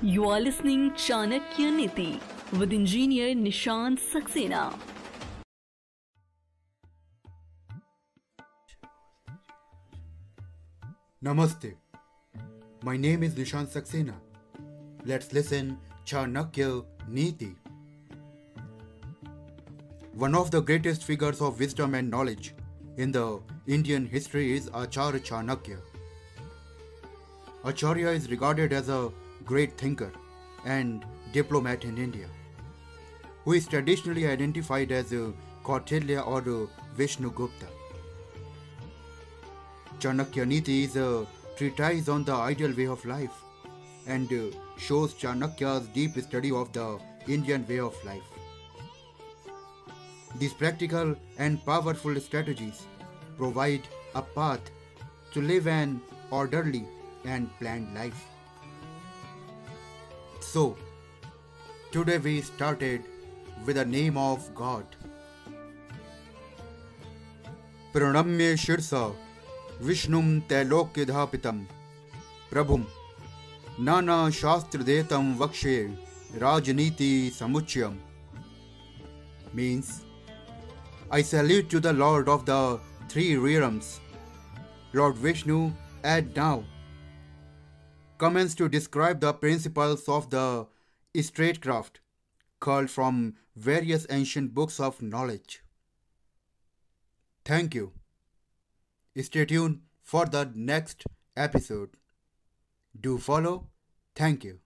You are listening Chanakya Niti with engineer Nishant Saxena. Namaste. My name is Nishant Saxena. Let's listen Chanakya Niti. One of the greatest figures of wisdom and knowledge in the Indian history is Acharya Chanakya. Acharya is regarded as a great thinker and diplomat in India, who is traditionally identified as Kautilya or Vishnu Gupta. Chanakya Niti is a treatise on the ideal way of life and shows Chanakya's deep study of the Indian way of life. These practical and powerful strategies provide a path to live an orderly and planned life. So, today we started with the name of God. प्रणम्य शीर्षा विष्णुं तैलोक्यधापितं प्रभुं नानाशास्त्रदेतं वक्षे राजनीति समुच्चयम् means I salute to the Lord of the three realms, Lord Vishnu, and now comments to describe the principles of the statecraft, culled from various ancient books of knowledge. Thank you. Stay tuned for the next episode. Do follow. Thank you.